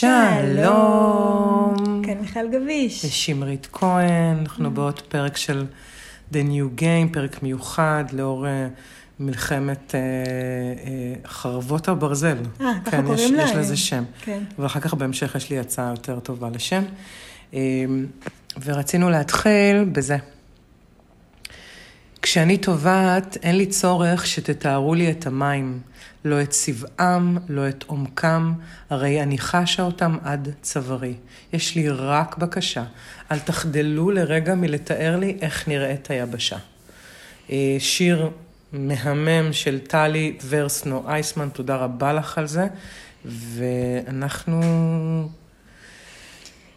שלום. כן, מיכל גביש. ושמרית כהן, אנחנו בעוד פרק של The New Game, פרק מיוחד לאור uh, מלחמת uh, uh, חרבות הברזל. אה, ככה כן, קוראים להם. יש לזה שם. כן. ואחר כך בהמשך יש לי הצעה יותר טובה לשם. Um, ורצינו להתחיל בזה. כשאני טובעת, אין לי צורך שתתארו לי את המים, לא את צבעם, לא את עומקם, הרי אני חשה אותם עד צווארי. יש לי רק בקשה, אל תחדלו לרגע מלתאר לי איך נראית היבשה. אה, שיר מהמם של טלי ורסנו אייסמן, תודה רבה לך על זה, ואנחנו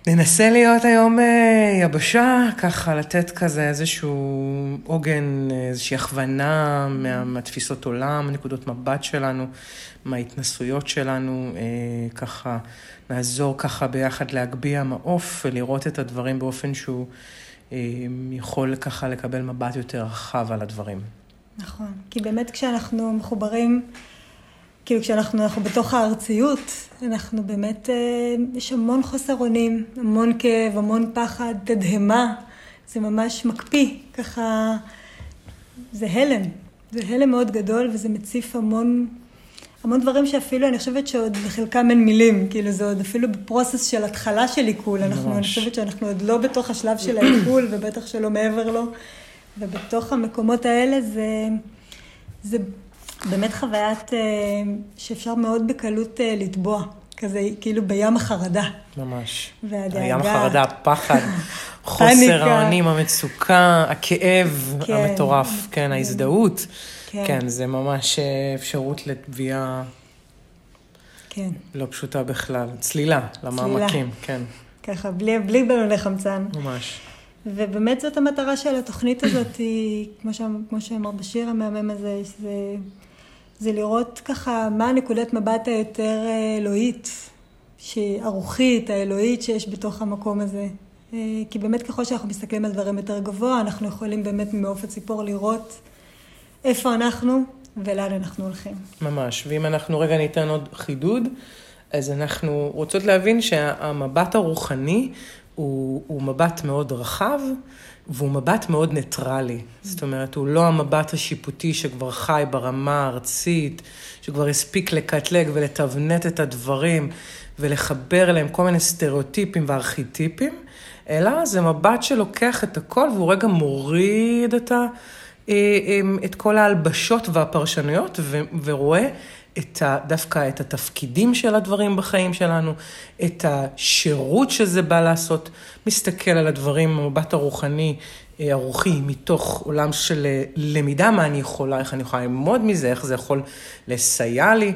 ננסה להיות היום אה, יבשה, ככה לתת כזה איזשהו עוגן, איזושהי הכוונה מה, מהתפיסות עולם, נקודות מבט שלנו, מההתנסויות שלנו, אה, ככה נעזור ככה ביחד להגביה מעוף ולראות את הדברים באופן שהוא אה, יכול ככה לקבל מבט יותר רחב על הדברים. נכון. כי באמת כשאנחנו מחוברים, כאילו כשאנחנו אנחנו בתוך הארציות, אנחנו באמת, אה, יש המון חוסר אונים, המון כאב, המון פחד, תדהמה. זה ממש מקפיא, ככה, זה הלם. זה הלם מאוד גדול וזה מציף המון, המון דברים שאפילו אני חושבת שעוד לחלקם אין מילים, כאילו זה עוד אפילו בפרוסס של התחלה של עיכול, אנחנו, אני חושבת שאנחנו עוד לא בתוך השלב של העיכול ובטח שלא מעבר לו, ובתוך המקומות האלה זה, זה באמת חוויית אה, שאפשר מאוד בקלות אה, לטבוע, כזה כאילו בים החרדה. ממש. והדאגה. ים החרדה, הפחד. חוסר האונים, המצוקה, הכאב כן, המטורף, כן, כן. ההזדהות. כן. כן, זה ממש אה, אפשרות לתביעה כן, לא פשוטה בכלל. צלילה למעמקים, כן, ככה, בלי, בלי בלוני חמצן. ממש. ובאמת זאת המטרה של התוכנית הזאת, היא, כמו, ש... כמו שאמר בשיר המהמם הזה, זה, זה לראות ככה מה הנקודת מבט היותר אה, אלוהית, שהיא הרוחית, האלוהית שיש בתוך המקום הזה. אה, כי באמת ככל שאנחנו מסתכלים על דברים יותר גבוה, אנחנו יכולים באמת ממעוף הציפור לראות איפה אנחנו ולאן אנחנו הולכים. ממש. ואם אנחנו רגע ניתן עוד חידוד, אז אנחנו רוצות להבין שהמבט הרוחני הוא, הוא מבט מאוד רחב, והוא מבט מאוד ניטרלי. זאת אומרת, הוא לא המבט השיפוטי שכבר חי ברמה הארצית, שכבר הספיק לקטלג ולתבנת את הדברים ולחבר אליהם כל מיני סטריאוטיפים וארכיטיפים, אלא זה מבט שלוקח את הכל והוא רגע מוריד את, ה, את כל ההלבשות והפרשנויות ו, ורואה את ה, דווקא את התפקידים של הדברים בחיים שלנו, את השירות שזה בא לעשות, מסתכל על הדברים במבט הרוחני, הרוחי, מתוך עולם של למידה, מה אני יכולה, איך אני יכולה ללמוד מזה, איך זה יכול לסייע לי,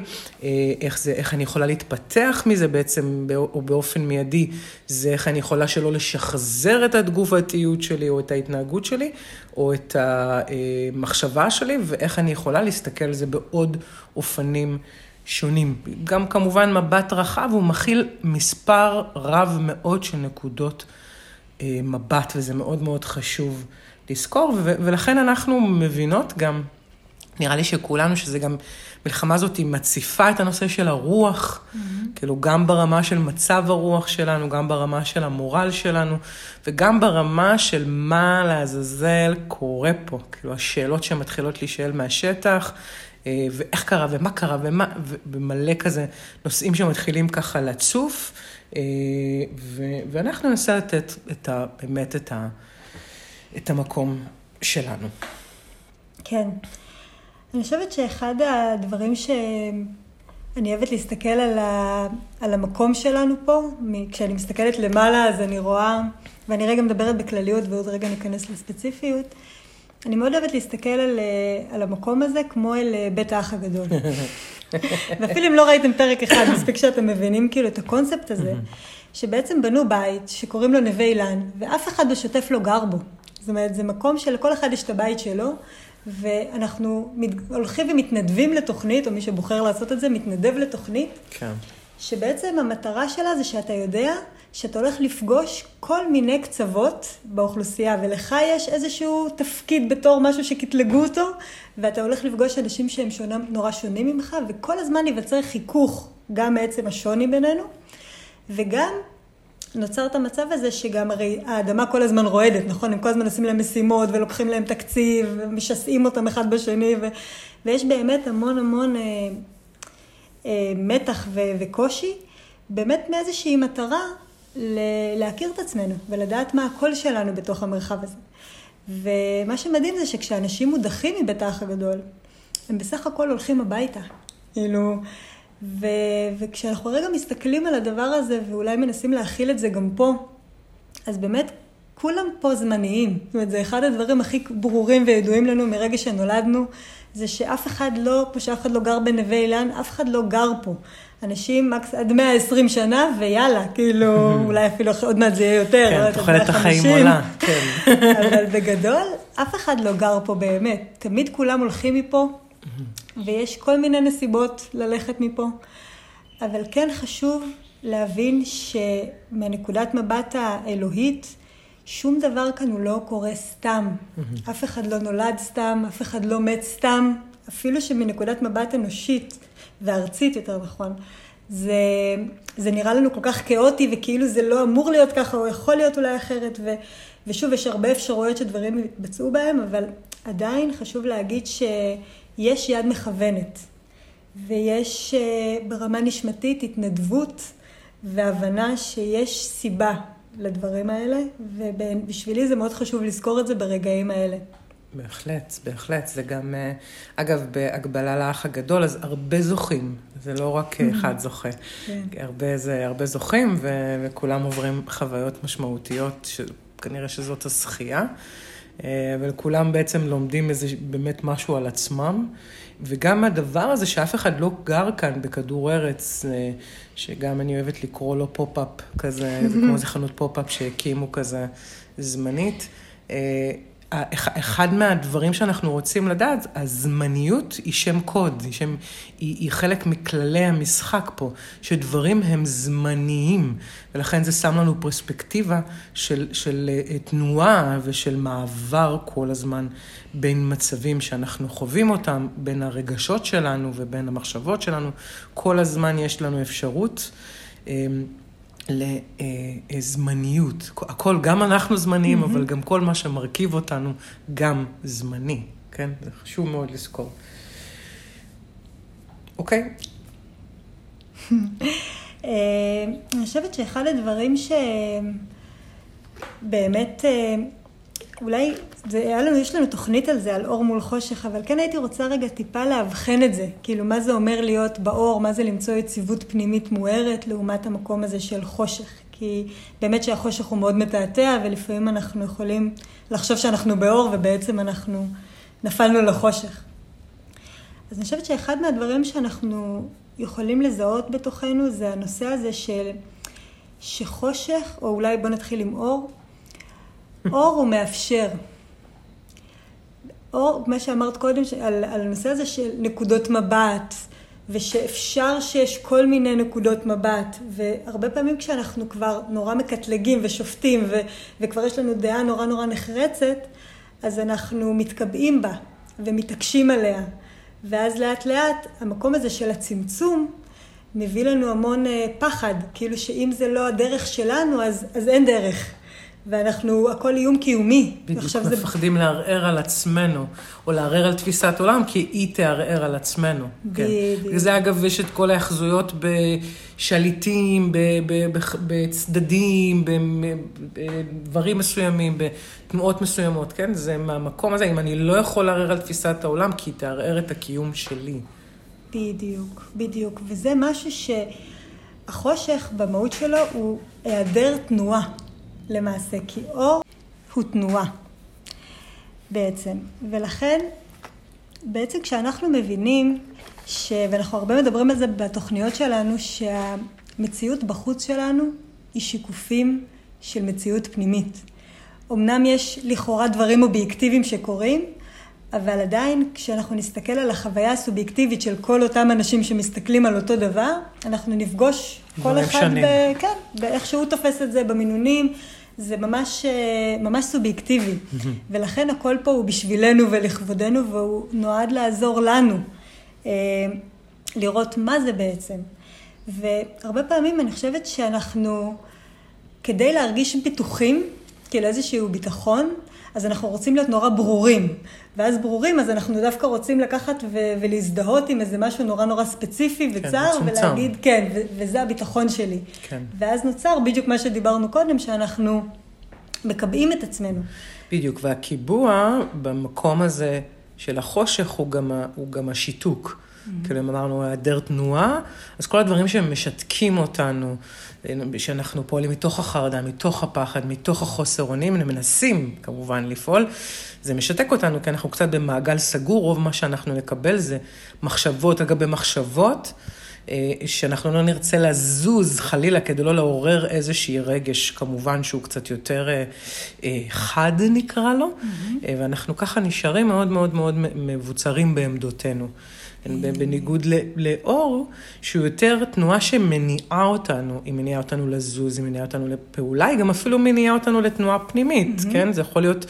איך, זה, איך אני יכולה להתפתח מזה בעצם, או באופן מיידי, זה איך אני יכולה שלא לשחזר את התגובתיות שלי, או את ההתנהגות שלי, או את המחשבה שלי, ואיך אני יכולה להסתכל על זה בעוד אופנים שונים. גם כמובן מבט רחב, הוא מכיל מספר רב מאוד של נקודות מבט, וזה מאוד מאוד חשוב לזכור, ולכן אנחנו מבינות גם, נראה לי שכולנו, שזה גם, מלחמה הזאת היא מציפה את הנושא של הרוח, mm-hmm. כאילו גם ברמה של מצב הרוח שלנו, גם ברמה של המורל שלנו, וגם ברמה של מה לעזאזל קורה פה, כאילו השאלות שמתחילות להישאל מהשטח, ואיך קרה, ומה קרה, ומה, ומלא כזה נושאים שמתחילים ככה לצוף, ואנחנו ננסה לתת את ה, באמת את, ה, את המקום שלנו. כן. אני חושבת שאחד הדברים שאני אוהבת להסתכל על, ה, על המקום שלנו פה, כשאני מסתכלת למעלה אז אני רואה, ואני רגע מדברת בכלליות ועוד רגע ניכנס לספציפיות, אני מאוד אוהבת להסתכל על, על המקום הזה כמו אל בית האח הגדול. ואפילו אם לא ראיתם פרק אחד, מספיק שאתם מבינים כאילו את הקונספט הזה, שבעצם בנו בית שקוראים לו נווה אילן, ואף אחד בשוטף לא גר בו. זאת אומרת, זה מקום שלכל אחד יש את הבית שלו, ואנחנו הולכים ומתנדבים לתוכנית, או מי שבוחר לעשות את זה, מתנדב לתוכנית, כן. שבעצם המטרה שלה זה שאתה יודע שאתה הולך לפגוש כל מיני קצוות באוכלוסייה, ולך יש איזשהו תפקיד בתור משהו שקטלגו אותו, ואתה הולך לפגוש אנשים שהם שונה, נורא שונים ממך, וכל הזמן ייווצר חיכוך גם מעצם השוני בינינו. וגם נוצר את המצב הזה שגם הרי האדמה כל הזמן רועדת, נכון? הם כל הזמן עושים להם משימות ולוקחים להם תקציב ומשסעים אותם אחד בשני ו... ויש באמת המון המון אה, מתח ו... וקושי, באמת מאיזושהי מטרה ל... להכיר את עצמנו ולדעת מה הקול שלנו בתוך המרחב הזה. ומה שמדהים זה שכשאנשים מודחים מבית האח הגדול, הם בסך הכל הולכים הביתה. כאילו, ו, וכשאנחנו רגע מסתכלים על הדבר הזה ואולי מנסים להכיל את זה גם פה, אז באמת כולם פה זמניים. זאת אומרת, זה אחד הדברים הכי ברורים וידועים לנו מרגע שנולדנו, זה שאף אחד לא, פה שאף אחד לא גר בנווה אילן, אף אחד לא גר פה. אנשים מקס, עד 120 שנה, ויאללה, כאילו, אולי אפילו עוד מעט זה יהיה יותר. כן, תוחלת החיים עולה, כן. אבל בגדול, אף אחד לא גר פה באמת. תמיד כולם הולכים מפה, ויש כל מיני נסיבות ללכת מפה. אבל כן חשוב להבין שמנקודת מבט האלוהית, שום דבר כאן הוא לא קורה סתם. אף אחד לא נולד סתם, אף אחד לא מת סתם, אפילו שמנקודת מבט אנושית וארצית יותר נכון, זה, זה נראה לנו כל כך כאוטי וכאילו זה לא אמור להיות ככה או יכול להיות אולי אחרת. ו, ושוב יש הרבה אפשרויות שדברים יתבצעו בהם אבל עדיין חשוב להגיד שיש יד מכוונת. ויש אה, ברמה נשמתית התנדבות והבנה שיש סיבה לדברים האלה ובשבילי זה מאוד חשוב לזכור את זה ברגעים האלה. בהחלט, בהחלט. זה גם, אה, אגב, בהגבלה לאח הגדול, אז הרבה זוכים. זה לא רק. אחד זוכה. כן. הרבה, זה, הרבה זוכים, ו, וכולם עוברים חוויות משמעותיות, שכנראה שזאת הזכייה. אה, ולכולם בעצם לומדים איזה באמת משהו על עצמם. וגם הדבר הזה שאף אחד לא גר כאן בכדור ארץ, אה, שגם אני אוהבת לקרוא לו pop-up כזה, זה כמו איזה חנות pop-up שהקימו כזה זמנית. אחד מהדברים שאנחנו רוצים לדעת, הזמניות היא שם קוד, היא, שם, היא, היא חלק מכללי המשחק פה, שדברים הם זמניים, ולכן זה שם לנו פרספקטיבה של, של אה, תנועה ושל מעבר כל הזמן בין מצבים שאנחנו חווים אותם, בין הרגשות שלנו ובין המחשבות שלנו, כל הזמן יש לנו אפשרות. לזמניות. הכל, גם אנחנו זמניים, mm-hmm. אבל גם כל מה שמרכיב אותנו גם זמני, כן? זה חשוב מאוד לזכור. אוקיי? אה, אני חושבת שאחד הדברים שבאמת אה, אולי, זה, היה לנו, יש לנו תוכנית על זה, על אור מול חושך, אבל כן הייתי רוצה רגע טיפה לאבחן את זה. כאילו, מה זה אומר להיות באור, מה זה למצוא יציבות פנימית מוארת, לעומת המקום הזה של חושך. כי באמת שהחושך הוא מאוד מתעתע, ולפעמים אנחנו יכולים לחשוב שאנחנו באור, ובעצם אנחנו נפלנו לחושך. אז אני חושבת שאחד מהדברים שאנחנו יכולים לזהות בתוכנו, זה הנושא הזה של שחושך, או אולי בוא נתחיל עם אור, אור הוא מאפשר. אור, מה שאמרת קודם, על, על הנושא הזה של נקודות מבט, ושאפשר שיש כל מיני נקודות מבט, והרבה פעמים כשאנחנו כבר נורא מקטלגים ושופטים, ו, וכבר יש לנו דעה נורא נורא נחרצת, אז אנחנו מתקבעים בה ומתעקשים עליה. ואז לאט לאט המקום הזה של הצמצום מביא לנו המון אה, פחד, כאילו שאם זה לא הדרך שלנו, אז, אז אין דרך. ואנחנו, הכל איום קיומי. בדיוק, מפחדים זה... לערער על עצמנו, או לערער על תפיסת עולם, כי היא תערער על עצמנו. כן. בדיוק. כן. זה אגב, יש את כל ההאחזויות בשליטים, בצדדים, בדברים מסוימים, בתנועות מסוימות, כן? זה מהמקום הזה, אם אני לא יכול לערער על תפיסת העולם, כי היא תערער את הקיום שלי. בדיוק, בדיוק. וזה משהו שהחושך במהות שלו הוא היעדר תנועה. למעשה, כי אור הוא תנועה בעצם. ולכן, בעצם כשאנחנו מבינים, ש... ואנחנו הרבה מדברים על זה בתוכניות שלנו, שהמציאות בחוץ שלנו היא שיקופים של מציאות פנימית. אמנם יש לכאורה דברים אובייקטיביים שקורים, אבל עדיין כשאנחנו נסתכל על החוויה הסובייקטיבית של כל אותם אנשים שמסתכלים על אותו דבר, אנחנו נפגוש כל אחד, ב... כן, באיך שהוא תופס את זה, במינונים, זה ממש, אה, ממש סובייקטיבי. ולכן הכל פה הוא בשבילנו ולכבודנו, והוא נועד לעזור לנו אה, לראות מה זה בעצם. והרבה פעמים אני חושבת שאנחנו, כדי להרגיש בטוחים, כאילו איזשהו ביטחון, אז אנחנו רוצים להיות נורא ברורים. ואז ברורים, אז אנחנו דווקא רוצים לקחת ו- ולהזדהות עם איזה משהו נורא נורא ספציפי כן, וצר, מצומצם. ולהגיד, כן, ו- וזה הביטחון שלי. כן. ואז נוצר בדיוק מה שדיברנו קודם, שאנחנו מקבעים את עצמנו. בדיוק, והקיבוע במקום הזה של החושך הוא גם, הוא גם השיתוק. כאילו, אם אמרנו היעדר תנועה, אז כל הדברים שמשתקים אותנו, שאנחנו פועלים מתוך החרדה, מתוך הפחד, מתוך החוסר אונים, מנסים כמובן לפעול, זה משתק אותנו, כי אנחנו קצת במעגל סגור, רוב מה שאנחנו נקבל זה מחשבות על גבי מחשבות. אה, שאנחנו לא נרצה לזוז חלילה כדי לא לעורר איזושהי רגש, כמובן שהוא קצת יותר אה, אה, חד נקרא לו, mm-hmm. ואנחנו ככה נשארים מאוד מאוד מאוד מבוצרים בעמדותינו. Mm-hmm. בניגוד לאור, שהוא יותר תנועה שמניעה אותנו, היא מניעה אותנו לזוז, היא מניעה אותנו לפעולה, היא גם אפילו מניעה אותנו לתנועה פנימית, mm-hmm. כן? זה יכול להיות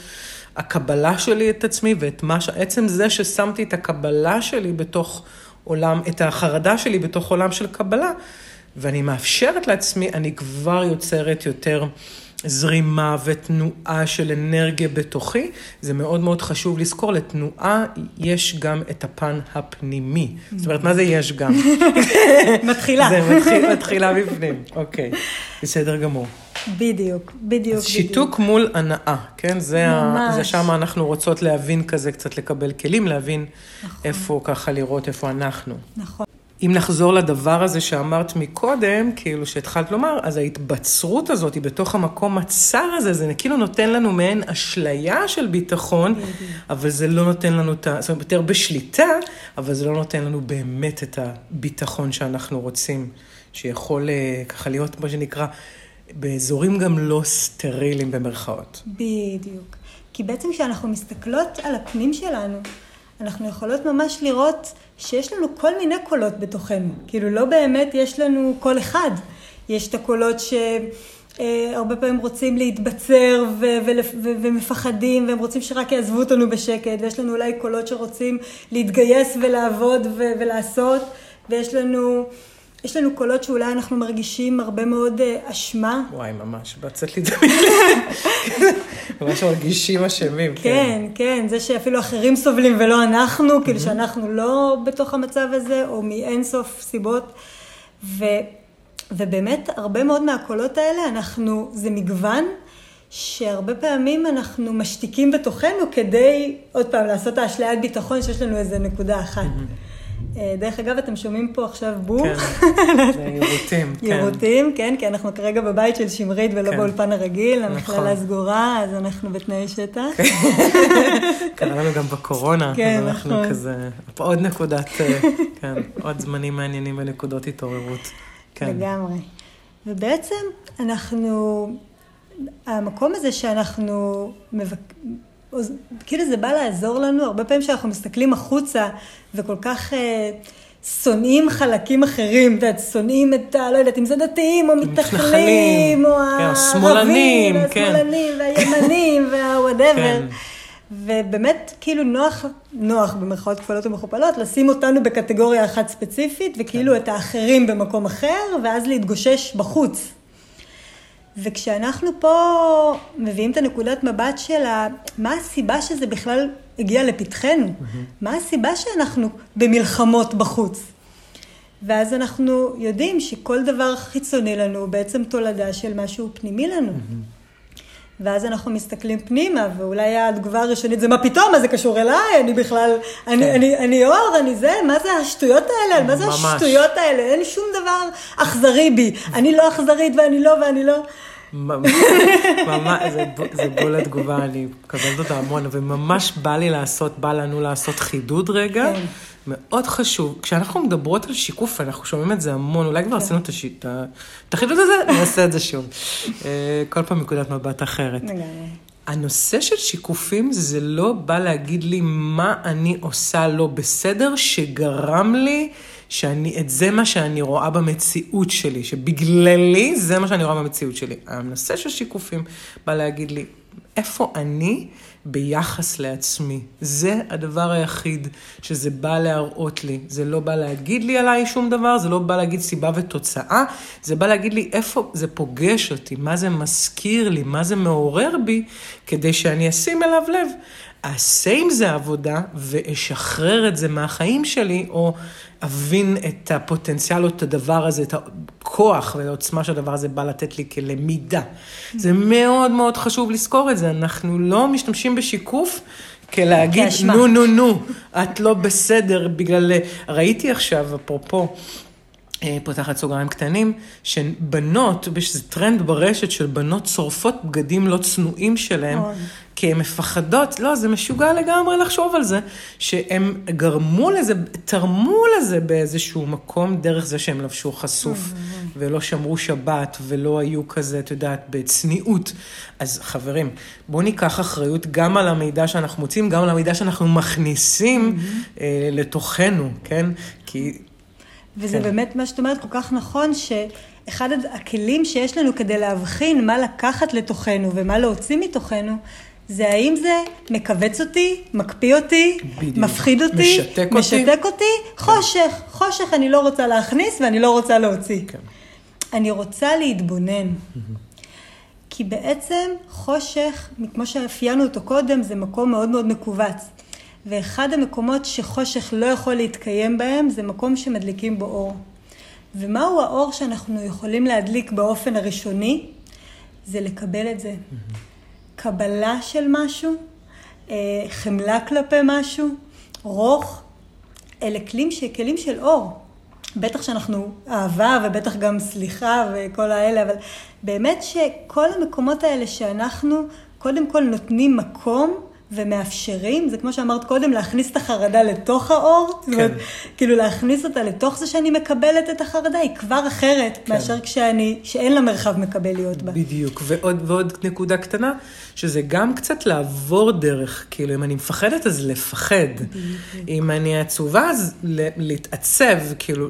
הקבלה שלי את עצמי ואת מה ש... עצם זה ששמתי את הקבלה שלי בתוך... עולם, את החרדה שלי בתוך עולם של קבלה, ואני מאפשרת לעצמי, אני כבר יוצרת יותר זרימה ותנועה של אנרגיה בתוכי. זה מאוד מאוד חשוב לזכור, לתנועה יש גם את הפן הפנימי. זאת אומרת, מה זה יש גם? מתחילה. זה מתחיל, מתחילה בפנים, אוקיי. בסדר גמור. בדיוק, בדיוק. אז שיתוק בדיוק. מול הנאה, כן? זה, ממש. ה, זה שם אנחנו רוצות להבין כזה, קצת לקבל כלים, להבין נכון. איפה ככה לראות איפה אנחנו. נכון. אם נחזור לדבר הזה שאמרת מקודם, כאילו שהתחלת לומר, אז ההתבצרות הזאת היא בתוך המקום הצר הזה, זה כאילו נותן לנו מעין אשליה של ביטחון, אבל זה לא נותן לנו את ה... זאת אומרת, יותר בשליטה, אבל זה לא נותן לנו באמת את הביטחון שאנחנו רוצים, שיכול אה, ככה להיות, מה שנקרא, באזורים גם לא סטריליים במרכאות. בדיוק. כי בעצם כשאנחנו מסתכלות על הפנים שלנו, אנחנו יכולות ממש לראות שיש לנו כל מיני קולות בתוכנו. כאילו לא באמת יש לנו קול אחד. יש את הקולות שהרבה פעמים רוצים להתבצר ו- ו- ו- ומפחדים, והם רוצים שרק יעזבו אותנו בשקט, ויש לנו אולי קולות שרוצים להתגייס ולעבוד ו- ולעשות, ויש לנו... יש לנו קולות שאולי אנחנו מרגישים הרבה מאוד uh, אשמה. וואי, ממש, בצאת לי את המילה. ממש מרגישים אשמים. כן, כן, זה שאפילו אחרים סובלים ולא אנחנו, כאילו שאנחנו לא בתוך המצב הזה, או מאין סוף סיבות. ו, ובאמת, הרבה מאוד מהקולות האלה, אנחנו, זה מגוון, שהרבה פעמים אנחנו משתיקים בתוכנו כדי, עוד פעם, לעשות האשליית ביטחון שיש לנו איזה נקודה אחת. דרך אגב, אתם שומעים פה עכשיו בום. כן, זה יירוטים, כן. יירוטים, כן, כי אנחנו כרגע בבית של שמרית ולא כן. באולפן הרגיל, המכללה נכון. סגורה, אז אנחנו בתנאי שטח. קרה לנו גם בקורונה, כן, אז אנחנו נכון. כזה, עוד נקודת, כן, עוד זמנים מעניינים ונקודות התעוררות. כן. לגמרי. ובעצם אנחנו, המקום הזה שאנחנו מבק... כאילו זה בא לעזור לנו, הרבה פעמים שאנחנו מסתכלים החוצה וכל כך אה, שונאים חלקים אחרים, את יודעת, שונאים את ה... לא יודעת, אם זה דתיים או מתנחלים, או כן, הערבים, כן. והשמאלנים, והימנים, והוואטאבר. כן. ובאמת, כאילו נוח, נוח במרכאות כפולות ומכופלות, לשים אותנו בקטגוריה אחת ספציפית, וכאילו כן. את האחרים במקום אחר, ואז להתגושש בחוץ. וכשאנחנו פה מביאים את הנקודת מבט של ה... מה הסיבה שזה בכלל הגיע לפתחנו? Mm-hmm. מה הסיבה שאנחנו במלחמות בחוץ? ואז אנחנו יודעים שכל דבר חיצוני לנו הוא בעצם תולדה של משהו פנימי לנו. Mm-hmm. ואז אנחנו מסתכלים פנימה, ואולי התגובה הראשונית זה מה פתאום, מה זה קשור אליי, אני בכלל, כן. אני, אני, אני אור, אני זה, מה זה השטויות האלה, מה זה ממש. השטויות האלה, אין שום דבר אכזרי בי, אני לא אכזרית ואני לא ואני לא. ממש, זה, זה בול התגובה, אני מקבלת אותה המון, אבל ממש בא לי לעשות, בא לנו לעשות חידוד רגע. כן. מאוד חשוב, כשאנחנו מדברות על שיקוף, אנחנו שומעים את זה המון, אולי כבר עשינו את השיט, את החידוד הזה, נעשה את זה שוב. כל פעם נקודת מבט אחרת. הנושא של שיקופים זה לא בא להגיד לי מה אני עושה לא בסדר, שגרם לי שאני, את זה מה שאני רואה במציאות שלי, שבגללי זה מה שאני רואה במציאות שלי. הנושא של שיקופים בא להגיד לי, איפה אני ביחס לעצמי? זה הדבר היחיד שזה בא להראות לי. זה לא בא להגיד לי עליי שום דבר, זה לא בא להגיד סיבה ותוצאה, זה בא להגיד לי איפה זה פוגש אותי, מה זה מזכיר לי, מה זה מעורר בי, כדי שאני אשים אליו לב. אעשה עם זה עבודה ואשחרר את זה מהחיים שלי, או אבין את הפוטנציאל או את הדבר הזה, את הכוח והעוצמה שהדבר הזה בא לתת לי כלמידה. זה מאוד מאוד חשוב לזכור את זה, אנחנו לא משתמשים בשיקוף. כלהגיד, נו, נו, נו, את לא בסדר בגלל... ראיתי עכשיו, אפרופו, פותחת סוגריים קטנים, שבנות, יש איזה טרנד ברשת של בנות שורפות בגדים לא צנועים שלהם, כי הן מפחדות, לא, זה משוגע לגמרי לחשוב על זה, שהם גרמו לזה, תרמו לזה באיזשהו מקום, דרך זה שהם לבשו חשוף, ולא שמרו שבת, ולא היו כזה, את יודעת, בצניעות. אז חברים, בואו ניקח אחריות גם על המידע שאנחנו מוצאים, גם על המידע שאנחנו מכניסים אה, לתוכנו, כן? כי... וזה כן. באמת מה שאת אומרת כל כך נכון, שאחד הכלים שיש לנו כדי להבחין מה לקחת לתוכנו ומה להוציא מתוכנו, זה האם זה מכווץ אותי, מקפיא אותי, בדיוק. מפחיד אותי, משתק אותי, משתק אותי, כן. חושך, חושך אני לא רוצה להכניס ואני לא רוצה להוציא. כן. אני רוצה להתבונן. כי בעצם חושך, כמו שאפיינו אותו קודם, זה מקום מאוד מאוד מכווץ. ואחד המקומות שחושך לא יכול להתקיים בהם, זה מקום שמדליקים בו אור. ומהו האור שאנחנו יכולים להדליק באופן הראשוני? זה לקבל את זה. קבלה של משהו, אה, חמלה כלפי משהו, רוך, אלה כלים, כלים של אור. בטח שאנחנו אהבה ובטח גם סליחה וכל האלה, אבל באמת שכל המקומות האלה שאנחנו קודם כל נותנים מקום ומאפשרים, זה כמו שאמרת קודם, להכניס את החרדה לתוך האור, כן. זאת אומרת, כאילו להכניס אותה לתוך זה שאני מקבלת את החרדה, היא כבר אחרת כן. מאשר כשאני, שאין לה מרחב מקבל להיות בה. בדיוק, ועוד, ועוד נקודה קטנה, שזה גם קצת לעבור דרך, כאילו אם אני מפחדת אז לפחד, בדיוק. אם אני עצובה אז להתעצב, כאילו,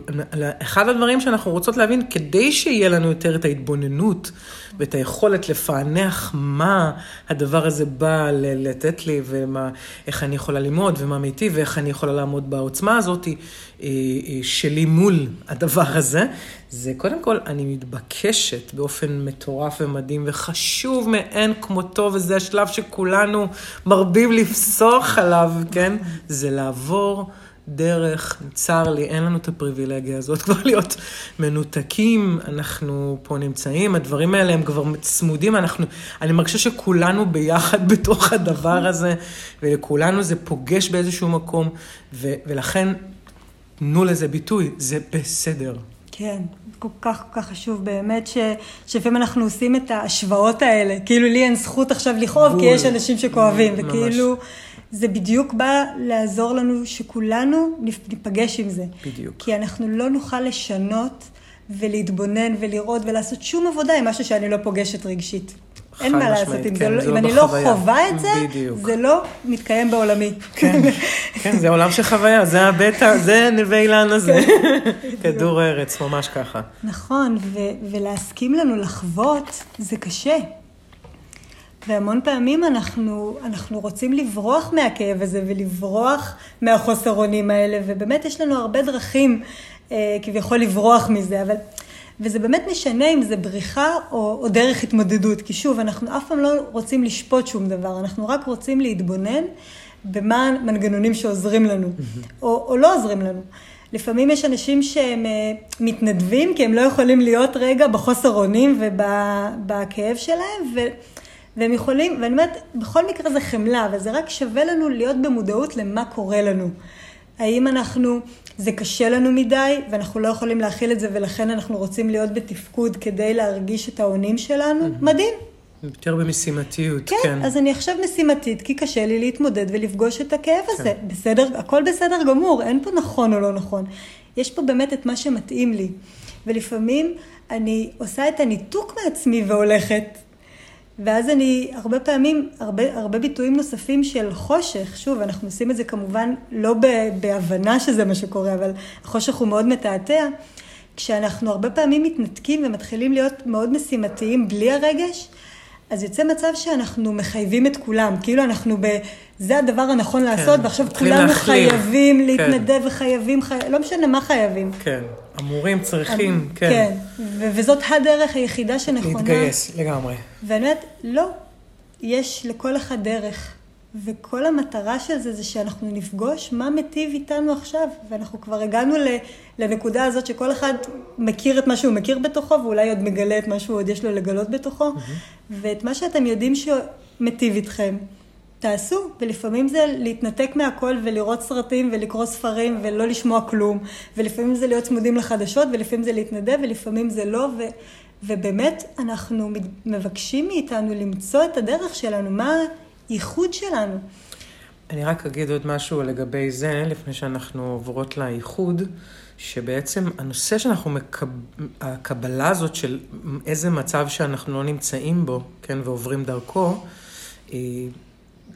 אחד הדברים שאנחנו רוצות להבין, כדי שיהיה לנו יותר את ההתבוננות ואת היכולת לפענח מה הדבר הזה בא לתת לי, ואיך אני יכולה ללמוד, ומה מיטיב, ואיך אני יכולה לעמוד בעוצמה הזאת אה, אה, שלי מול הדבר הזה, זה קודם כל, אני מתבקשת באופן מטורף ומדהים וחשוב מאין כמותו, וזה השלב שכולנו מרבים לפסוח עליו, כן? זה לעבור. דרך, צר לי, אין לנו את הפריבילגיה הזאת כבר להיות מנותקים, אנחנו פה נמצאים, הדברים האלה הם כבר צמודים, אנחנו, אני מרגישה שכולנו ביחד בתוך הדבר הזה, ולכולנו זה פוגש באיזשהו מקום, ו, ולכן תנו לזה ביטוי, זה בסדר. כן, כל כך כל כך חשוב באמת, ש, שלפעמים אנחנו עושים את ההשוואות האלה, כאילו לי אין זכות עכשיו לכאוב, כי יש אנשים שכואבים, וכאילו... זה בדיוק בא לעזור לנו שכולנו ניפגש עם זה. בדיוק. כי אנחנו לא נוכל לשנות ולהתבונן ולראות ולעשות שום עבודה עם משהו שאני לא פוגשת רגשית. אין מה לעשות עם כן, זה, לא, זה אם לא אני לא חווה את זה, בדיוק. זה לא מתקיים בעולמי. כן, כן, זה עולם של חוויה, זה הבטא, זה נווה אילן הזה. כן. כדור ארץ, ממש ככה. נכון, ולהסכים לנו לחוות, זה קשה. והמון פעמים אנחנו, אנחנו רוצים לברוח מהכאב הזה ולברוח מהחוסר אונים האלה, ובאמת יש לנו הרבה דרכים אה, כביכול לברוח מזה, אבל... וזה באמת משנה אם זה בריחה או, או דרך התמודדות, כי שוב, אנחנו אף פעם לא רוצים לשפוט שום דבר, אנחנו רק רוצים להתבונן במה המנגנונים שעוזרים לנו, או, או לא עוזרים לנו. לפעמים יש אנשים שהם אה, מתנדבים, כי הם לא יכולים להיות רגע בחוסר אונים ובכאב שלהם, ו... והם יכולים, ואני אומרת, בכל מקרה זה חמלה, וזה רק שווה לנו להיות במודעות למה קורה לנו. האם אנחנו, זה קשה לנו מדי, ואנחנו לא יכולים להכיל את זה, ולכן אנחנו רוצים להיות בתפקוד כדי להרגיש את האונים שלנו? Mm-hmm. מדהים. יותר במשימתיות, כן. כן, אז אני עכשיו משימתית, כי קשה לי להתמודד ולפגוש את הכאב כן. הזה. בסדר, הכל בסדר גמור, אין פה נכון או לא נכון. יש פה באמת את מה שמתאים לי. ולפעמים אני עושה את הניתוק מעצמי והולכת, ואז אני, הרבה פעמים, הרבה, הרבה ביטויים נוספים של חושך, שוב, אנחנו עושים את זה כמובן לא בהבנה שזה מה שקורה, אבל החושך הוא מאוד מתעתע. כשאנחנו הרבה פעמים מתנתקים ומתחילים להיות מאוד משימתיים בלי הרגש, אז יוצא מצב שאנחנו מחייבים את כולם, כאילו אנחנו ב... זה הדבר הנכון כן, לעשות, ועכשיו כולנו להחליף. חייבים כן. להתנדב כן. וחייבים, חי... לא משנה מה חייבים. כן, אמורים, צריכים, כן. כן, ו- וזאת הדרך היחידה שנכונה. להתגייס, לגמרי. ואני אומרת, לא, יש לכל אחד דרך. וכל המטרה של זה זה שאנחנו נפגוש מה מטיב איתנו עכשיו, ואנחנו כבר הגענו לנקודה הזאת שכל אחד מכיר את מה שהוא מכיר בתוכו, ואולי עוד מגלה את מה שהוא עוד יש לו לגלות בתוכו, mm-hmm. ואת מה שאתם יודעים שמטיב איתכם, תעשו, ולפעמים זה להתנתק מהכל ולראות סרטים ולקרוא ספרים ולא לשמוע כלום, ולפעמים זה להיות צמודים לחדשות, ולפעמים זה להתנדב, ולפעמים זה לא, ו... ובאמת אנחנו מבקשים מאיתנו למצוא את הדרך שלנו, מה הייחוד שלנו. אני רק אגיד עוד משהו לגבי זה, לפני שאנחנו עוברות לייחוד, שבעצם הנושא שאנחנו, מקב... הקבלה הזאת של איזה מצב שאנחנו לא נמצאים בו, כן, ועוברים דרכו, אה,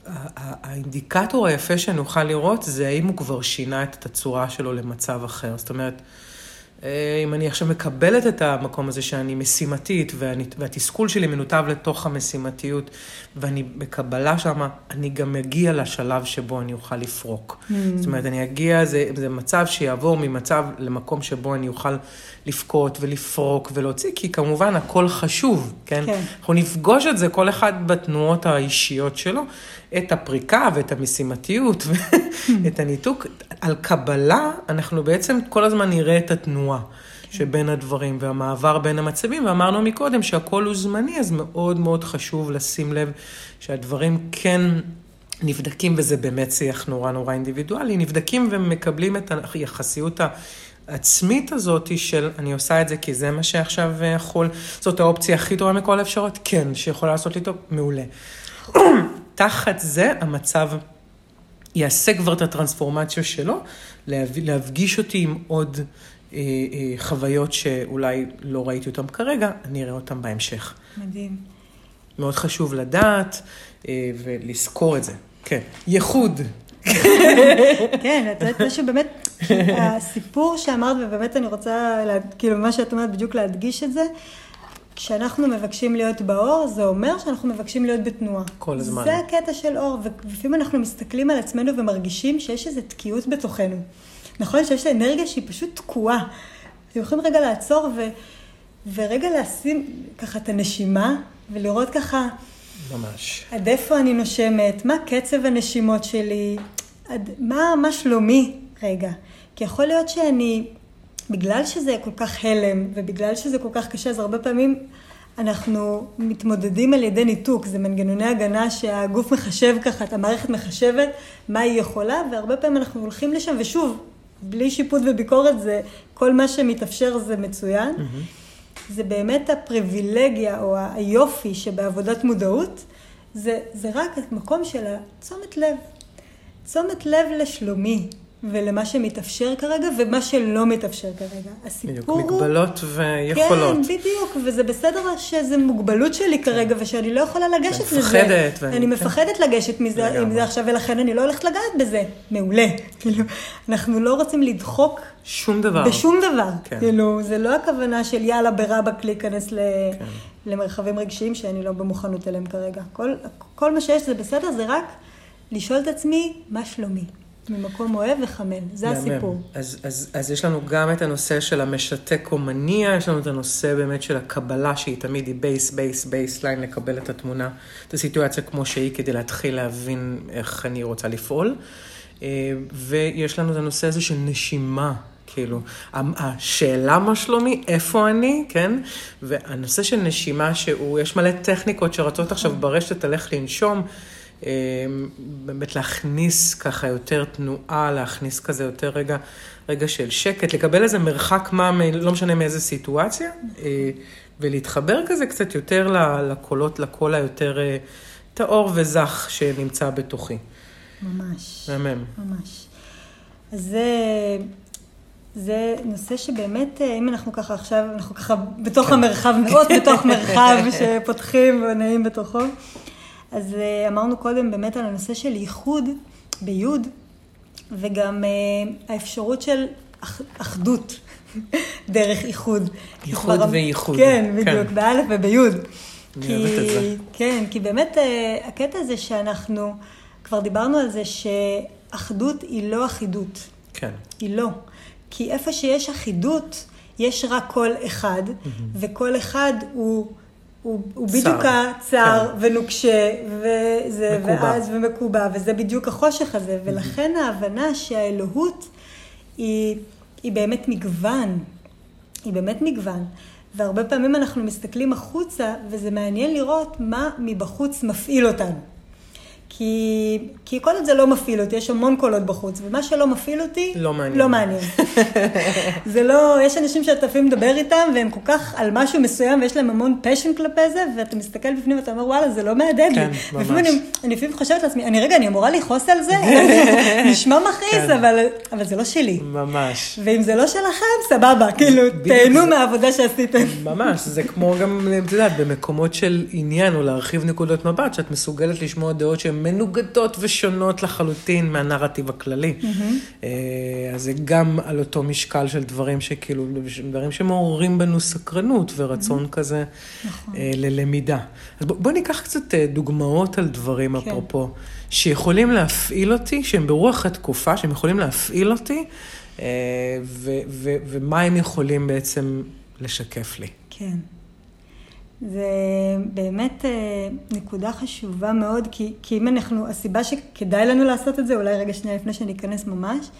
האינדיקטור היפה שנוכל לראות זה האם הוא כבר שינה את הצורה שלו למצב אחר. זאת אומרת, אה, אם אני עכשיו מקבלת את המקום הזה שאני משימתית, ואני, והתסכול שלי מנותב לתוך המשימתיות, ואני בקבלה שם, אני גם אגיע לשלב שבו אני אוכל לפרוק. Mm. זאת אומרת, אני אגיע, זה, זה מצב שיעבור ממצב למקום שבו אני אוכל לבכות ולפרוק ולהוציא, כי כמובן הכל חשוב, כן? כן. אנחנו נפגוש את זה, כל אחד בתנועות האישיות שלו, את הפריקה ואת המשימתיות ואת הניתוק. על קבלה, אנחנו בעצם כל הזמן נראה את התנועה. שבין הדברים והמעבר בין המצבים, ואמרנו מקודם שהכל הוא זמני, אז מאוד מאוד חשוב לשים לב שהדברים כן נבדקים, וזה באמת שיח נורא נורא אינדיבידואלי, נבדקים ומקבלים את היחסיות העצמית הזאת של אני עושה את זה כי זה מה שעכשיו יכול, זאת האופציה הכי טובה מכל האפשרות, כן, שיכולה לעשות לי טוב, מעולה. תחת זה המצב יעשה כבר את הטרנספורמציה שלו, להפגיש אותי עם עוד אה, אה, חוויות שאולי לא ראיתי אותן כרגע, אני אראה אותן בהמשך. מדהים. מאוד חשוב לדעת אה, ולזכור את זה. כן. ייחוד. כן, את יודעת, משהו באמת, הסיפור שאמרת, ובאמת אני רוצה, כאילו, מה שאת אומרת, בדיוק להדגיש את זה, כשאנחנו מבקשים להיות באור, זה אומר שאנחנו מבקשים להיות בתנועה. כל הזמן. זה הקטע של אור, ולפעמים אנחנו מסתכלים על עצמנו ומרגישים שיש איזו תקיעות בתוכנו. נכון שיש אנרגיה שהיא פשוט תקועה. אתם יכולים רגע לעצור ו, ורגע לשים ככה את הנשימה, ולראות ככה... ממש. עד איפה אני נושמת, מה קצב הנשימות שלי, עד, מה, מה שלומי רגע. כי יכול להיות שאני בגלל שזה כל כך הלם, ובגלל שזה כל כך קשה, אז הרבה פעמים אנחנו מתמודדים על ידי ניתוק, זה מנגנוני הגנה שהגוף מחשב ככה, את המערכת מחשבת מה היא יכולה, והרבה פעמים אנחנו הולכים לשם, ושוב, בלי שיפוט וביקורת, זה, כל מה שמתאפשר זה מצוין. Mm-hmm. זה באמת הפריבילגיה או היופי שבעבודת מודעות, זה, זה רק המקום של תשומת לב. תשומת לב לשלומי, ולמה שמתאפשר כרגע ומה שלא מתאפשר כרגע. הסיפור בדיוק, הוא... מגבלות ויכולות. כן, בדיוק, וזה בסדר שזו מוגבלות שלי כן. כרגע ושאני לא יכולה לגשת לזה. מפחדת. ואני... אני כן. מפחדת לגשת מזה, עם זה עכשיו, ולכן אני לא הולכת לגעת בזה. מעולה. כאילו, אנחנו לא רוצים לדחוק... שום דבר. בשום דבר. כן. כאילו, זה לא הכוונה של יאללה ברבק להיכנס ל... כן. למרחבים רגשיים שאני לא במוכנות אליהם כרגע. כל, כל מה שיש זה בסדר, זה רק לשאול את עצמי, מה שלומי? ממקום אוהב וחומל, זה מהמם. הסיפור. אז, אז, אז יש לנו גם את הנושא של המשתק או מניע, יש לנו את הנושא באמת של הקבלה, שהיא תמיד היא base, base, baseline, לקבל את התמונה, את הסיטואציה כמו שהיא, כדי להתחיל להבין איך אני רוצה לפעול. אה, ויש לנו את הנושא הזה של נשימה, כאילו, השאלה מה שלומי, איפה אני, כן? והנושא של נשימה, שהוא, יש מלא טכניקות שרצות עכשיו ברשת על איך לנשום. אמ, באמת להכניס ככה יותר תנועה, להכניס כזה יותר רגע, רגע של שקט, לקבל איזה מרחק מה, לא משנה מאיזה סיטואציה, אה, ולהתחבר כזה קצת יותר לקולות, לקול היותר אה, טהור וזך שנמצא בתוכי. ממש. מהמם. ממש. אז זה, זה נושא שבאמת, אם אנחנו ככה עכשיו, אנחנו ככה בתוך. המרחב, מאוד בתוך מרחב שפותחים ונעים בתוכו. אז אמרנו קודם באמת על הנושא של ייחוד ביוד, וגם האפשרות של אחדות דרך איחוד. איחוד וייחוד. כן, בדיוק, כן. באלף וביוד. אני אוהבת את זה. כן, כי באמת הקטע הזה שאנחנו, כבר דיברנו על זה שאחדות היא לא אחידות. כן. היא לא. כי איפה שיש אחידות, יש רק קול אחד, mm-hmm. וקול אחד הוא, הוא, הוא בדיוק הצר כן. ונוקשה, וזה, ואז ומקובע, וזה בדיוק החושך הזה. ולכן ההבנה שהאלוהות היא, היא באמת מגוון. היא באמת מגוון. והרבה פעמים אנחנו מסתכלים החוצה, וזה מעניין לראות מה מבחוץ מפעיל אותנו. כי, כי כל עוד זה לא מפעיל אותי, יש המון קולות בחוץ, ומה שלא מפעיל אותי, לא מעניין. לא מעניין. זה לא, יש אנשים שאתה לפעמים מדבר איתם, והם כל כך על משהו מסוים, ויש להם המון פשן כלפי זה, ואתה מסתכל בפנים ואתה אומר, וואלה, זה לא מהדהד לי. כן, ממש. אני, אני לפעמים חושבת לעצמי, אני רגע, אני אמורה לכעוס על זה? נשמע מכעיס, כן. אבל, אבל זה לא שלי. ממש. ואם זה לא שלכם, סבבה, כאילו, תהנו מהעבודה שעשיתם. ממש, זה כמו גם, את יודעת, במקומות של עניין, או להרחיב נקודות מבט, שאת מסוגלת לשמוע דעות שהן מנוגדות ושונות לחלוטין מהנרטיב הכללי. Mm-hmm. אז זה גם על אותו משקל של דברים שכאילו, דברים שמעוררים בנו סקרנות ורצון mm-hmm. כזה נכון. אה, ללמידה. אז בואו בוא ניקח קצת אה, דוגמאות על דברים, כן. אפרופו, שיכולים להפעיל אותי, שהם ברוח התקופה, שהם יכולים להפעיל אותי, ו- ו- ומה הם יכולים בעצם לשקף לי. כן. זה באמת אה, נקודה חשובה מאוד, כי, כי אם אנחנו, הסיבה שכדאי לנו לעשות את זה, אולי רגע שנייה לפני שאני אכנס ממש,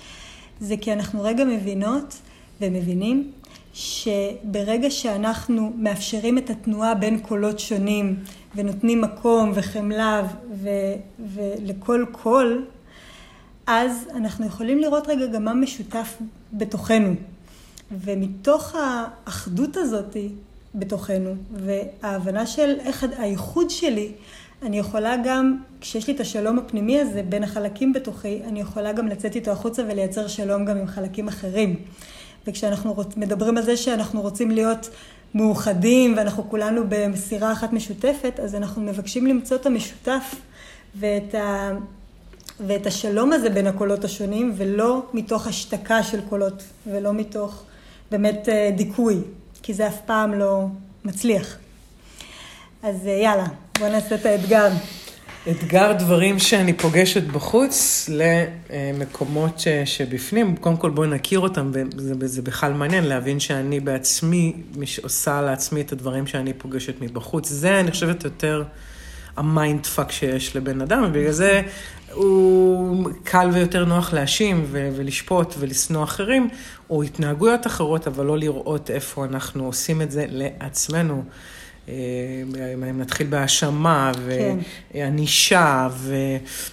זה כי אנחנו רגע מבינות ומבינים שברגע שאנחנו מאפשרים את התנועה בין קולות שונים ונותנים מקום וחמלה ו, ולכל קול, אז אנחנו יכולים לראות רגע גם מה משותף בתוכנו. ומתוך האחדות הזאת בתוכנו, וההבנה של איך הייחוד שלי, אני יכולה גם, כשיש לי את השלום הפנימי הזה בין החלקים בתוכי, אני יכולה גם לצאת איתו החוצה ולייצר שלום גם עם חלקים אחרים. וכשאנחנו רוצ, מדברים על זה שאנחנו רוצים להיות מאוחדים ואנחנו כולנו במסירה אחת משותפת, אז אנחנו מבקשים למצוא את המשותף ואת, ה, ואת השלום הזה בין הקולות השונים, ולא מתוך השתקה של קולות, ולא מתוך באמת אה, דיכוי. כי זה אף פעם לא מצליח. אז אה, יאללה, בואו נעשה את האתגר. אתגר דברים שאני פוגשת בחוץ למקומות ש, שבפנים. קודם כל בואי נכיר אותם, וזה בכלל מעניין להבין שאני בעצמי עושה לעצמי את הדברים שאני פוגשת מבחוץ. זה, אני חושבת, יותר ה mindfuck שיש לבן אדם, ובגלל זה הוא קל ויותר נוח להאשים ולשפוט ולשנוא אחרים, או התנהגויות אחרות, אבל לא לראות איפה אנחנו עושים את זה לעצמנו. אה, אם נתחיל בהאשמה וענישה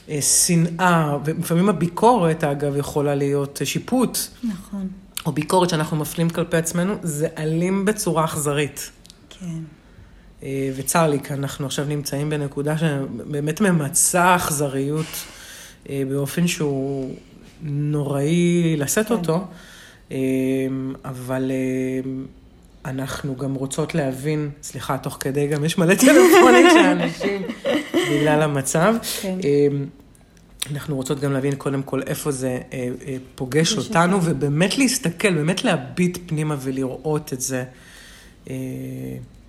ושנאה, ולפעמים הביקורת, אגב, יכולה להיות שיפוט. נכון. או ביקורת שאנחנו מפלים כלפי עצמנו, זה אלים בצורה אכזרית. כן. אה, וצר לי, כי אנחנו עכשיו נמצאים בנקודה שבאמת ממצה אכזריות אה, באופן שהוא נוראי לשאת כן. אותו, אבל אנחנו גם רוצות להבין, סליחה, תוך כדי גם יש מלא טלפונים של אנשים בגלל המצב. כן. אנחנו רוצות גם להבין קודם כל איפה זה פוגש אותנו, ובאמת להסתכל, באמת להביט פנימה ולראות את זה.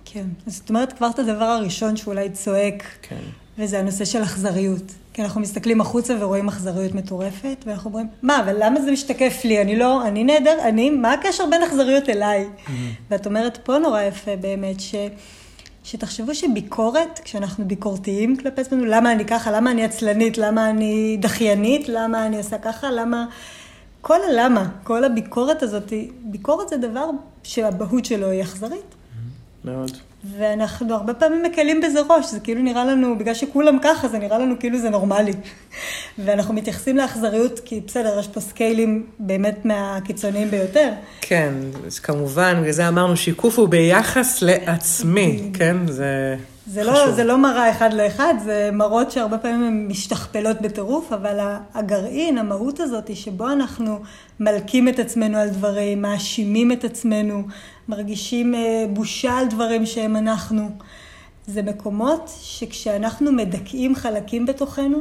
כן, אז זאת אומרת כבר את הדבר הראשון שאולי צועק, כן. וזה הנושא של אכזריות. כי אנחנו מסתכלים החוצה ורואים אכזריות מטורפת, ואנחנו אומרים, מה, אבל למה זה משתקף לי? אני לא, אני נהדר, אני, מה הקשר בין אכזריות אליי? Mm-hmm. ואת אומרת פה נורא יפה באמת, ש... שתחשבו שביקורת, כשאנחנו ביקורתיים כלפי עצמנו, למה אני ככה, למה אני עצלנית, למה אני דחיינית, למה אני עושה ככה, למה... כל הלמה, כל הביקורת הזאת, ביקורת זה דבר שהבהות שלו היא אכזרית. מאוד. ואנחנו הרבה פעמים מקלים בזה ראש, זה כאילו נראה לנו, בגלל שכולם ככה, זה נראה לנו כאילו זה נורמלי. ואנחנו מתייחסים לאכזריות, כי בסדר, יש פה סקיילים באמת מהקיצוניים ביותר. כן, כמובן, בגלל זה אמרנו, שיקוף הוא ביחס לעצמי, כן? זה... זה לא, זה לא מראה אחד לאחד, זה מראות שהרבה פעמים הן משתכפלות בטירוף, אבל הגרעין, המהות הזאת, שבו אנחנו מלקים את עצמנו על דברים, מאשימים את עצמנו, מרגישים אה, בושה על דברים שהם אנחנו, זה מקומות שכשאנחנו מדכאים חלקים בתוכנו,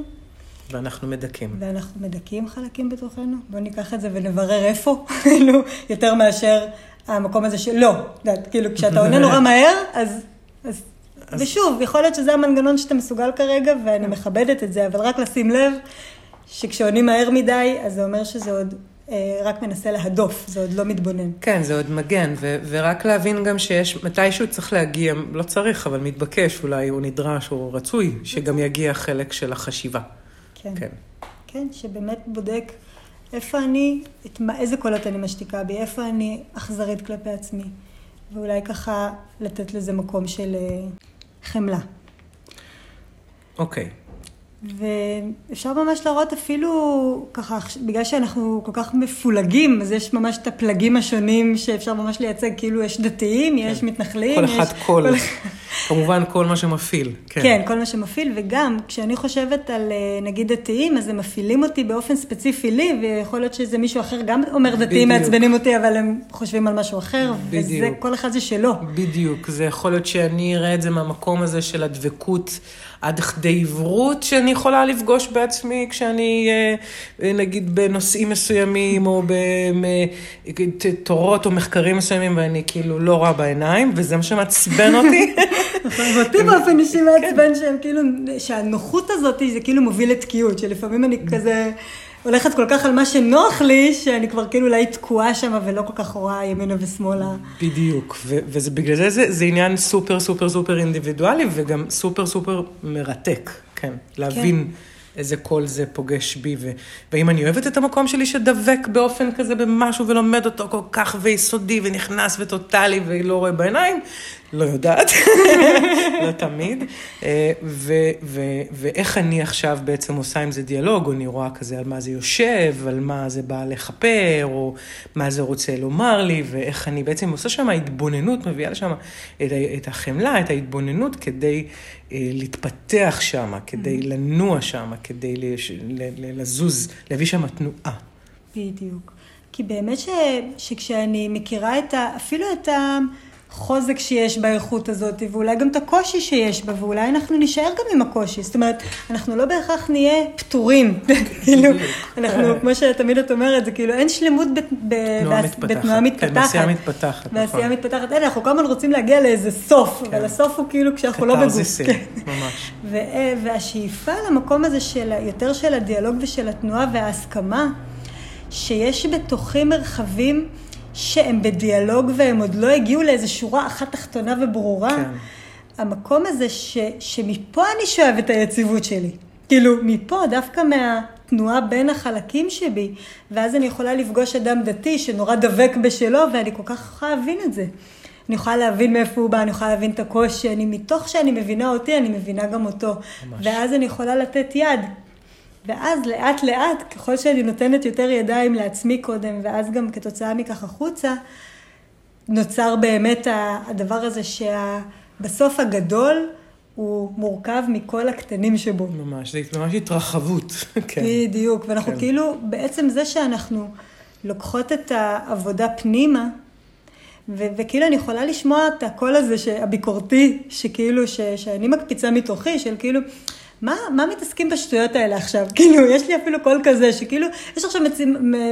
ואנחנו מדכאים. ואנחנו מדכאים חלקים בתוכנו. בואו ניקח את זה ונברר איפה, כאילו, יותר מאשר המקום הזה של לא. כאילו, כשאתה עונה נורא מהר, אז... אז... ושוב, יכול להיות שזה המנגנון שאתה מסוגל כרגע, ואני מכבדת את זה, אבל רק לשים לב שכשעונים מהר מדי, אז זה אומר שזה עוד אה, רק מנסה להדוף, זה עוד לא מתבונן. כן, זה עוד מגן, ו- ורק להבין גם שיש, מתישהו צריך להגיע, לא צריך, אבל מתבקש אולי, הוא נדרש, או רצוי, שגם יגיע חלק של החשיבה. כן. כן. כן, שבאמת בודק איפה אני, את מה, איזה קולות אני משתיקה בי, איפה אני אכזרית כלפי עצמי. ואולי ככה לתת לזה מקום של אה, חמלה. אוקיי. ואפשר ממש להראות אפילו ככה, בגלל שאנחנו כל כך מפולגים, אז יש ממש את הפלגים השונים שאפשר ממש לייצג, כאילו יש דתיים, כן. יש מתנחלים. כל אחד יש... קול, כמובן כל מה שמפעיל. כן. כן, כל מה שמפעיל, וגם כשאני חושבת על אה, נגיד דתיים, אז הם מפעילים אותי באופן ספציפי לי, ויכול להיות שזה מישהו אחר גם אומר דתיים מעצבנים אותי, אבל הם חושבים על משהו אחר, בדיוק. וזה, כל אחד זה שלו. בדיוק, זה יכול להיות שאני אראה את זה מהמקום הזה של הדבקות. עד כדי עברות שאני יכולה לפגוש בעצמי כשאני, אה, נגיד, בנושאים מסוימים, או בתורות או מחקרים מסוימים, ואני כאילו לא רואה בעיניים, וזה מה שמעצבן אותי. ואותי באופן אישי מעצבן שהם כאילו, שהנוחות הזאת זה כאילו מוביל לתקיעות, שלפעמים אני כזה... הולכת כל כך על מה שנוח לי, שאני כבר כאילו אולי תקועה שם ולא כל כך רואה ימינה ושמאלה. בדיוק, ובגלל זה, זה זה עניין super super super אינדיבידואלי וגם super super מרתק, כן, להבין. כן. איזה קול זה פוגש בי, ו... ואם אני אוהבת את המקום שלי שדבק באופן כזה במשהו ולומד אותו כל כך ויסודי ונכנס וטוטאלי ולא רואה בעיניים, לא יודעת, לא תמיד. אה, ו, ו, ואיך אני עכשיו בעצם עושה עם זה דיאלוג, או אני רואה כזה על מה זה יושב, על מה זה בא לכפר, או מה זה רוצה לומר לי, ואיך אני בעצם עושה שם התבוננות, מביאה לשם את, את החמלה, את ההתבוננות כדי אה, להתפתח שם, כדי mm-hmm. לנוע שם, כדי לזוז, להביא שם תנועה. בדיוק. כי באמת ש, שכשאני מכירה את ה, אפילו את ה... החוזק שיש באיכות הזאת, ואולי גם את הקושי שיש בה, ואולי אנחנו נישאר גם עם הקושי. זאת אומרת, אנחנו לא בהכרח נהיה פטורים. כאילו, אנחנו, כמו שתמיד את אומרת, זה כאילו, אין שלמות בתנועה מתפתחת. כן, בעשייה מתפתחת, נכון. בעשייה מתפתחת. אין, אנחנו כל הזמן רוצים להגיע לאיזה סוף, אבל כן. הסוף הוא כאילו כשאנחנו לא בגוף. כן. ממש. והשאיפה למקום הזה של, יותר של הדיאלוג ושל התנועה וההסכמה, שיש בתוכי מרחבים, שהם בדיאלוג והם עוד לא הגיעו לאיזו שורה אחת תחתונה וברורה. כן. המקום הזה ש, שמפה אני שואב את היציבות שלי. כאילו, מפה, דווקא מהתנועה בין החלקים שבי, ואז אני יכולה לפגוש אדם דתי שנורא דבק בשלו, ואני כל כך יכולה להבין את זה. אני יכולה להבין מאיפה הוא בא, אני יכולה להבין את הקושי, אני מתוך שאני מבינה אותי, אני מבינה גם אותו. ממש. ואז אני יכולה לתת יד, ואז לאט לאט, ככל שאני נותנת יותר ידיים לעצמי קודם, ואז גם כתוצאה מכך החוצה, נוצר באמת הדבר הזה שבסוף הגדול הוא מורכב מכל הקטנים שבו. ממש, זה ממש התרחבות. כן. בדיוק, ואנחנו כן. כאילו, בעצם זה שאנחנו לוקחות את העבודה פנימה, ו- וכאילו אני יכולה לשמוע את הקול הזה הביקורתי, שכאילו, ש- שאני מקפיצה מתוכי, של כאילו, מה, מה מתעסקים בשטויות האלה עכשיו? כאילו, יש לי אפילו קול כזה, שכאילו, יש עכשיו מצ...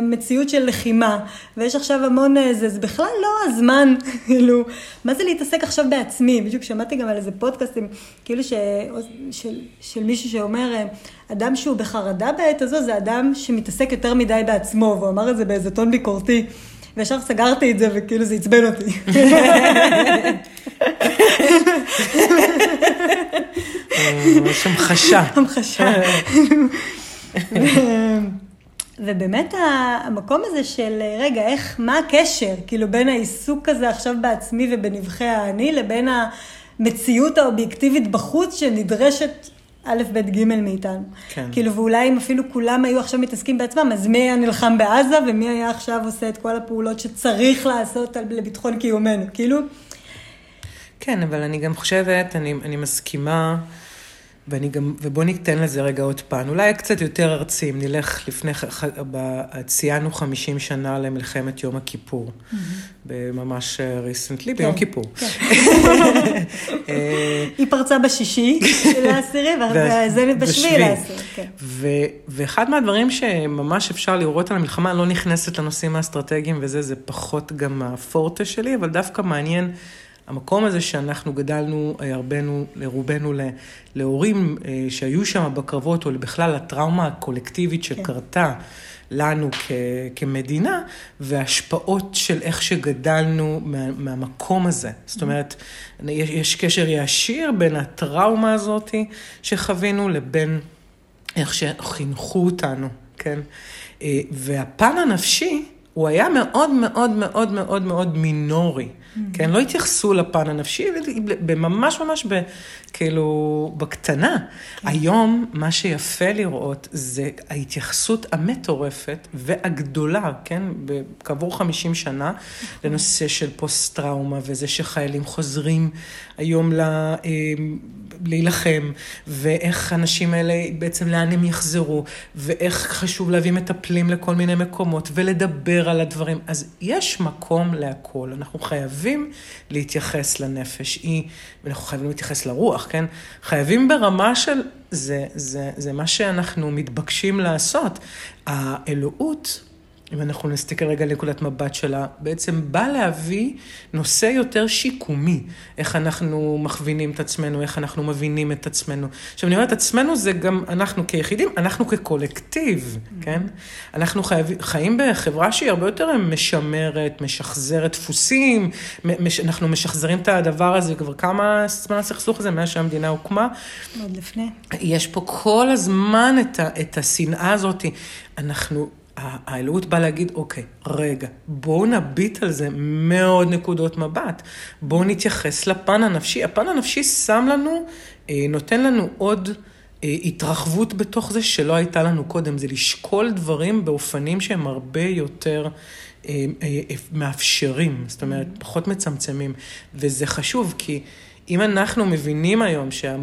מציאות של לחימה, ויש עכשיו המון אה, זה, זה בכלל לא הזמן, כאילו, מה זה להתעסק עכשיו בעצמי? בדיוק שמעתי גם על איזה פודקאסטים, כאילו ש... של, של מישהו שאומר, אה, אדם שהוא בחרדה בעת הזו, זה אדם שמתעסק יותר מדי בעצמו, והוא אמר את זה באיזה טון ביקורתי. וישר סגרתי את זה, וכאילו זה עצבן אותי. יש המחשה. המחשה. ובאמת המקום הזה של, רגע, איך, מה הקשר, כאילו, בין העיסוק הזה עכשיו בעצמי ובנבחי האני, לבין המציאות האובייקטיבית בחוץ שנדרשת א', ב', ג' מאיתנו. כן. כאילו, ואולי אם אפילו כולם היו עכשיו מתעסקים בעצמם, אז מי היה נלחם בעזה, ומי היה עכשיו עושה את כל הפעולות שצריך לעשות לביטחון קיומנו, כאילו... כן, אבל אני גם חושבת, אני, אני מסכימה, ואני גם, ובוא ניתן לזה רגע עוד פן. אולי קצת יותר ארצי, אם נלך לפני, ציינו 50 שנה למלחמת יום הכיפור, mm-hmm. ממש ריסנטלי, כן, ביום כיפור. כן. היא פרצה בשישי לעשירי, וזה בשביעי לעשירי, כן. ואחד מהדברים שממש אפשר לראות על המלחמה, לא נכנסת לנושאים האסטרטגיים וזה, זה פחות גם הפורטה שלי, אבל דווקא מעניין. המקום הזה שאנחנו גדלנו, אה, הרבנו, לרובנו, להורים אה, שהיו שם בקרבות, או בכלל הטראומה הקולקטיבית כן. שקרתה כן. לנו כ, כמדינה, והשפעות של איך שגדלנו מה, מהמקום הזה. זאת אומרת, יש, יש קשר ישיר בין הטראומה הזאת שחווינו לבין איך שחינכו אותנו, כן? אה, והפן הנפשי, הוא היה מאוד מאוד מאוד מאוד מאוד מינורי. כן? לא התייחסו לפן הנפשי, ממש ממש ב, כאילו בקטנה. כן. היום, מה שיפה לראות זה ההתייחסות המטורפת והגדולה, כן? כעבור 50 שנה, לנושא של פוסט-טראומה, וזה שחיילים חוזרים היום ל... אה, להילחם, ואיך האנשים האלה, בעצם לאן הם יחזרו, ואיך חשוב להביא מטפלים לכל מיני מקומות, ולדבר על הדברים. אז יש מקום להכול. אנחנו חייבים להתייחס לנפש, היא, ואנחנו חייבים להתייחס לרוח, כן? חייבים ברמה של, זה, זה, זה מה שאנחנו מתבקשים לעשות. האלוהות אם אנחנו נסתכל רגע על נקודת מבט שלה, בעצם בא להביא נושא יותר שיקומי, איך אנחנו מכווינים את עצמנו, איך אנחנו מבינים את עצמנו. עכשיו, אני אומרת, עצמנו זה גם אנחנו כיחידים, אנחנו כקולקטיב, mm-hmm. כן? אנחנו חייב, חיים בחברה שהיא הרבה יותר משמרת, משחזרת דפוסים, מש, אנחנו משחזרים את הדבר הזה כבר כמה זמן הסכסוך הזה, מאז שהמדינה הוקמה. עוד לפני. יש פה כל הזמן את, ה, את השנאה הזאת. אנחנו... האלוהות באה להגיד, אוקיי, רגע, בואו נביט על זה מאוד נקודות מבט. בואו נתייחס לפן הנפשי. הפן הנפשי שם לנו, אה, נותן לנו עוד אה, התרחבות בתוך זה שלא הייתה לנו קודם. זה לשקול דברים באופנים שהם הרבה יותר אה, מאפשרים, זאת אומרת, פחות מצמצמים. וזה חשוב, כי אם אנחנו מבינים היום שה...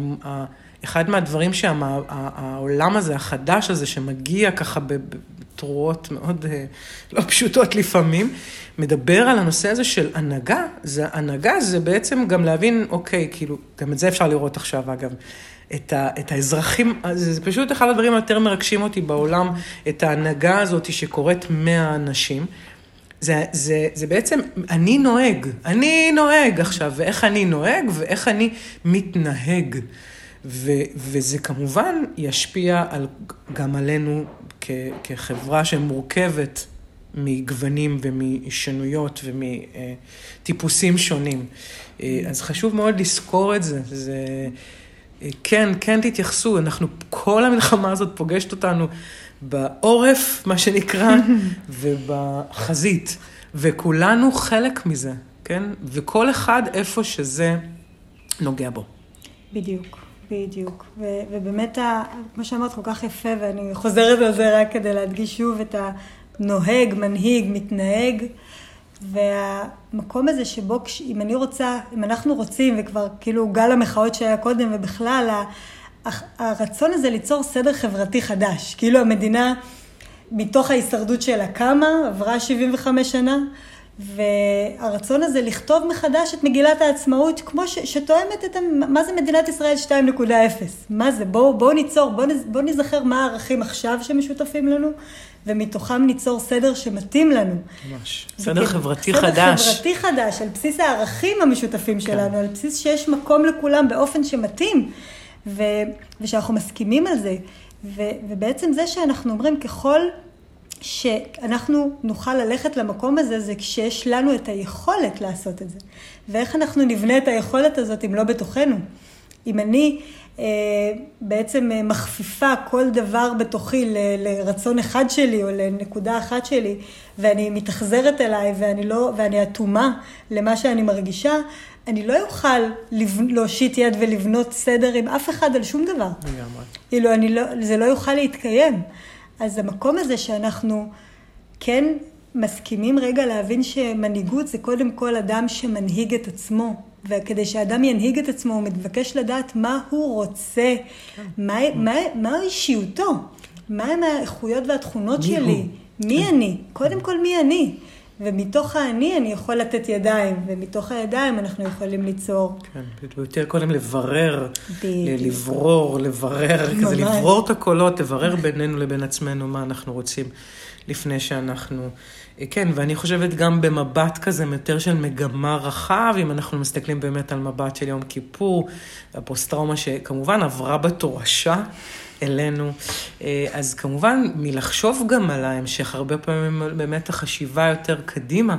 אחד מהדברים שהעולם הזה, החדש הזה, שמגיע ככה תרועות מאוד אה, לא פשוטות לפעמים, מדבר על הנושא הזה של הנהגה. זה, הנהגה זה בעצם גם להבין, אוקיי, כאילו, גם את זה אפשר לראות עכשיו, אגב. את, ה, את האזרחים, זה, פשוט אחד הדברים היותר מרגשים אותי בעולם, את ההנהגה הזאת שקורית מהאנשים. זה, זה, זה בעצם, אני נוהג, אני נוהג עכשיו, ואיך אני נוהג ואיך אני מתנהג. ו, וזה כמובן ישפיע על, גם עלינו כ, כחברה שמורכבת מגוונים ומשנויות ומטיפוסים שונים. אה, אז חשוב מאוד לזכור את זה. זה אה, כן, כן תתייחסו, אנחנו, כל המלחמה הזאת פוגשת אותנו בעורף, מה שנקרא, ובחזית, וכולנו חלק מזה, כן? וכל אחד איפה שזה נוגע בו. בדיוק. בדיוק, ו- ובאמת, ה- כמו שאמרת, כל כך יפה, ואני חוזרת על זה רק כדי להדגיש שוב את הנוהג, מנהיג, מתנהג, והמקום הזה שבו, אם אני רוצה, אם אנחנו רוצים, וכבר כאילו גל המחאות שהיה קודם, ובכלל, הרצון הזה ליצור סדר חברתי חדש, כאילו המדינה, מתוך ההישרדות שלה קמה, עברה 75 שנה, והרצון הזה לכתוב מחדש את מגילת העצמאות כמו ש, שתואמת את, מה זה מדינת ישראל 2.0, מה זה, בואו בוא ניצור, בואו בוא נזכר מה הערכים עכשיו שמשותפים לנו, ומתוכם ניצור סדר שמתאים לנו. ממש, סדר חברתי סדר חדש. סדר חברתי חדש, על בסיס הערכים המשותפים כן. שלנו, על בסיס שיש מקום לכולם באופן שמתאים, ו, ושאנחנו מסכימים על זה. ו, ובעצם זה שאנחנו אומרים ככל שאנחנו נוכל ללכת למקום הזה, זה כשיש לנו את היכולת לעשות את זה. ואיך אנחנו נבנה את היכולת הזאת אם לא בתוכנו? אם אני אה, בעצם אה, מכפיפה כל דבר בתוכי ל, לרצון אחד שלי או לנקודה אחת שלי, ואני מתאכזרת אליי ואני, לא, ואני אטומה למה שאני מרגישה, אני לא אוכל להושיט יד ולבנות סדר עם אף אחד על שום דבר. לגמרי. כאילו, לא, זה לא יוכל להתקיים. אז המקום הזה שאנחנו כן מסכימים רגע להבין שמנהיגות זה קודם כל אדם שמנהיג את עצמו, וכדי שאדם ינהיג את עצמו, הוא מתבקש לדעת מה הוא רוצה, כן. מה, מה, מה אישיותו, מהם האיכויות והתכונות שלי, הוא? מי אני, קודם כל מי אני. ומתוך האני אני יכול לתת ידיים, ומתוך הידיים אנחנו יכולים ליצור. כן, ויותר קודם לברר. לברור, לברר, כזה ממש. לברור את הקולות, לברר בינינו לבין עצמנו מה אנחנו רוצים לפני שאנחנו... כן, ואני חושבת גם במבט כזה יותר של מגמה רחב, אם אנחנו מסתכלים באמת על מבט של יום כיפור, הפוסט-טראומה שכמובן עברה בתורשה אלינו, אה, אז כמובן מלחשוב גם על ההמשך, הרבה פעמים באמת החשיבה יותר קדימה.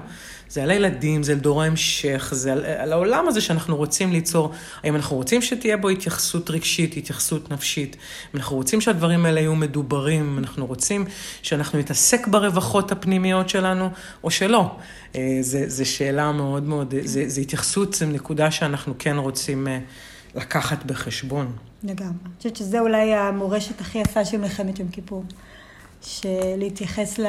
זה על הילדים, זה על דור ההמשך, זה על, על העולם הזה שאנחנו רוצים ליצור. האם אנחנו רוצים שתהיה בו התייחסות רגשית, התייחסות נפשית? אם אנחנו רוצים שהדברים האלה יהיו מדוברים, אם אנחנו רוצים שאנחנו נתעסק ברווחות הפנימיות שלנו, או שלא. אה, זה שאלה מאוד מאוד, זה התייחסות, זו נקודה שאנחנו כן רוצים אה, לקחת בחשבון. לגמרי. אני חושבת שזה אולי המורשת הכי יפה של מלחמת יום כיפור. שלהתייחס ל...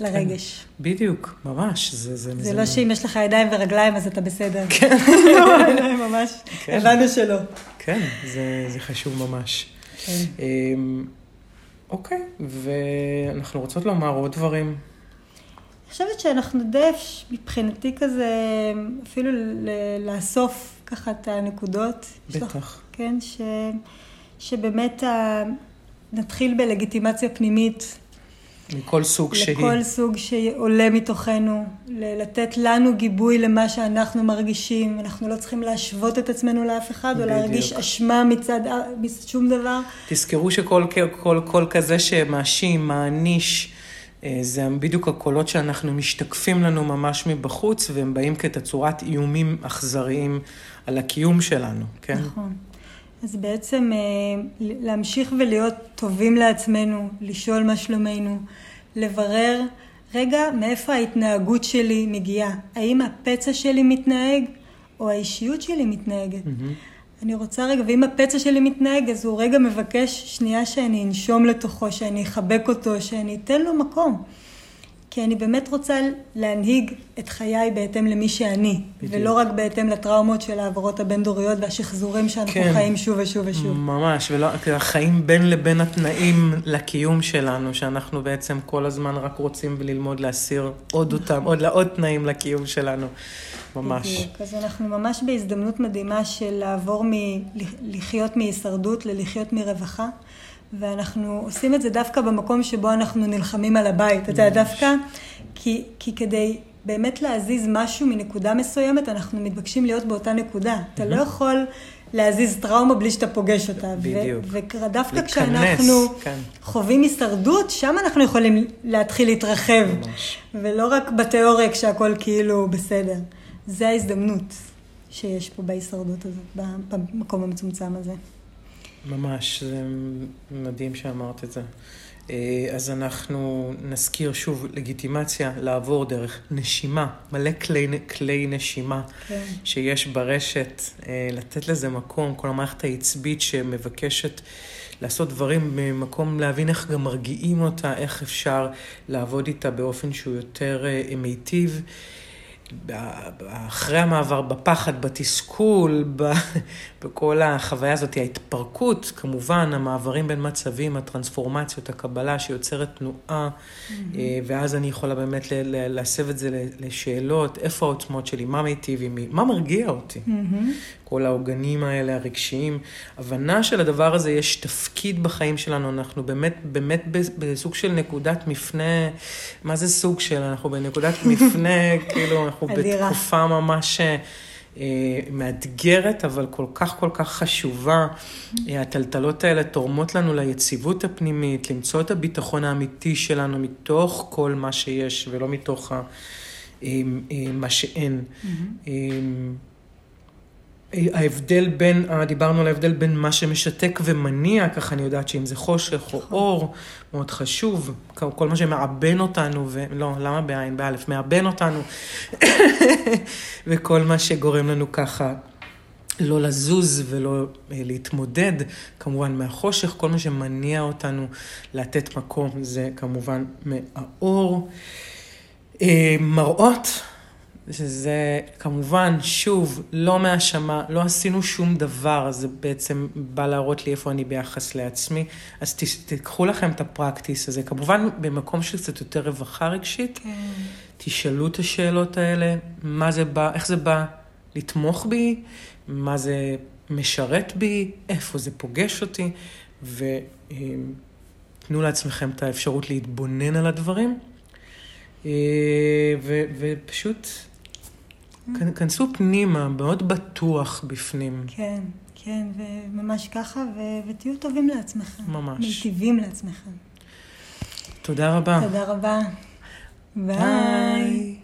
לרגש. בדיוק, ממש. זה, זה, זה לא שאם יש לך ידיים ורגליים אז אתה בסדר. כן. ממש, כן. הבנו שלא. כן, זה, זה חשוב ממש. כן. אמ, אוקיי, ואנחנו רוצות לומר עוד דברים. אני חושבת שאנחנו די, מבחינתי כזה, אפילו לאסוף ככה את הנקודות. יש לך- בטח. כן, ש, שבאמת ה, נתחיל בלגיטימציה פנימית מכל סוג שהיא. לכל סוג שעולה מתוכנו, לתת לנו גיבוי למה שאנחנו מרגישים. אנחנו לא צריכים להשוות את עצמנו לאף אחד, או בדיוק. להרגיש אשמה מצד מצד שום דבר. תזכרו שכל כל, כל כזה שמאשים, מעניש, זה בדיוק הקולות שאנחנו משתקפים לנו ממש מבחוץ, והם באים כתצורת איומים אכזריים על הקיום שלנו, כן? נכון. אז בעצם אה, להמשיך ולהיות טובים לעצמנו, לשאול מה שלומנו, לברר, רגע, מאיפה ההתנהגות שלי מגיעה? האם הפצע שלי מתנהג, או האישיות שלי מתנהגת? מהמם. אני רוצה רגע, ואם הפצע שלי מתנהג, אז הוא רגע מבקש שנייה שאני אנשום לתוכו, שאני אחבק אותו, שאני אתן לו מקום. כי אני באמת רוצה להנהיג את חיי בהתאם למי שאני, בדיוק. ולא רק בהתאם לטראומות של העברות הבין-דוריות והשחזורים שאנחנו כן. חיים שוב ושוב ושוב. ממש, ולא, החיים בין לבין התנאים לקיום שלנו, שאנחנו בעצם כל הזמן רק רוצים ללמוד להסיר עוד אותם, עוד, עוד תנאים לקיום שלנו, ממש. בדיוק. אז אנחנו ממש בהזדמנות מדהימה של לעבור מלחיות מהישרדות ללחיות מרווחה, ואנחנו עושים את זה דווקא במקום שבו אנחנו נלחמים על הבית. אתה יודע, דווקא כי, כי כדי באמת להזיז משהו מנקודה מסוימת, אנחנו מתבקשים להיות באותה נקודה. אתה לא יכול להזיז טראומה בלי שאתה פוגש אותה. בדיוק. ודווקא כשאנחנו כן. חווים הישרדות, שם אנחנו יכולים להתחיל להתרחב. ממש. ולא רק בתיאוריה כשהכול כאילו בסדר. זה ההזדמנות שיש פה בהישרדות הזאת, במקום המצומצם הזה. ממש, זה מדהים שאמרת את זה. אה, אז אנחנו נזכיר שוב לגיטימציה לעבור דרך נשימה, מלא כלי, כלי נשימה כן. שיש ברשת, אה, לתת לזה מקום, כל המערכת העצבית שמבקשת לעשות דברים ממקום להבין איך גם מרגיעים אותה, איך אפשר לעבוד איתה באופן שהוא יותר אה, מיטיב. אחרי המעבר, בפחד, בתסכול, ב- בכל החוויה הזאת, ההתפרקות, כמובן, המעברים בין מצבים, הטרנספורמציות, הקבלה שיוצרת תנועה, אה, ואז אני יכולה באמת להסב את זה לשאלות, איפה העוצמות שלי, מה מיטיב עימי, מה מרגיע אותי. מהמם. כל העוגנים האלה, הרגשיים. הבנה שלדבר הזה יש תפקיד בחיים שלנו, אנחנו באמת, באמת בסוג של נקודת מפנה, מה זה סוג של? אנחנו בנקודת מפנה, כאילו, אנחנו. בתקופה ממש אה, מאתגרת, אבל כל כך כל כך חשובה. אה, הטלטלות האלה תורמות לנו ליציבות הפנימית, למצוא את הביטחון האמיתי שלנו מתוך כל מה שיש, ולא מתוך ה, אה, מה שאין. אה, ההבדל בין, אה, דיברנו על ההבדל בין מה שמשתק ומניע, ככה אני יודעת שאם זה חושך או אור, מאוד חשוב, כל מה שמעבן אותנו, ולא, למה? בעין, באלף, מעבן אותנו, וכל מה שגורם לנו ככה לא לזוז ולא אה, להתמודד, כמובן מהחושך, כל מה שמניע אותנו לתת מקום זה כמובן מהאור. אה, מראות, שזה כמובן, שוב, לא מהאשמה, לא עשינו שום דבר, זה בעצם בא להראות לי איפה אני ביחס לעצמי. אז ת, תיקחו לכם את הפרקטיס הזה, כמובן במקום של קצת יותר רווחה רגשית, כן. תשאלו את השאלות האלה, מה זה בא, איך זה בא לתמוך בי, מה זה משרת בי, איפה זה פוגש אותי, ותנו לעצמכם את האפשרות להתבונן על הדברים, אה, ו, ופשוט כנסו פנימה, מאוד בטוח בפנים. כן, כן, וממש ככה, ו- ותהיו טובים לעצמכם. ממש. מיטיבים לעצמכם. תודה רבה. תודה רבה. ביי. ביי.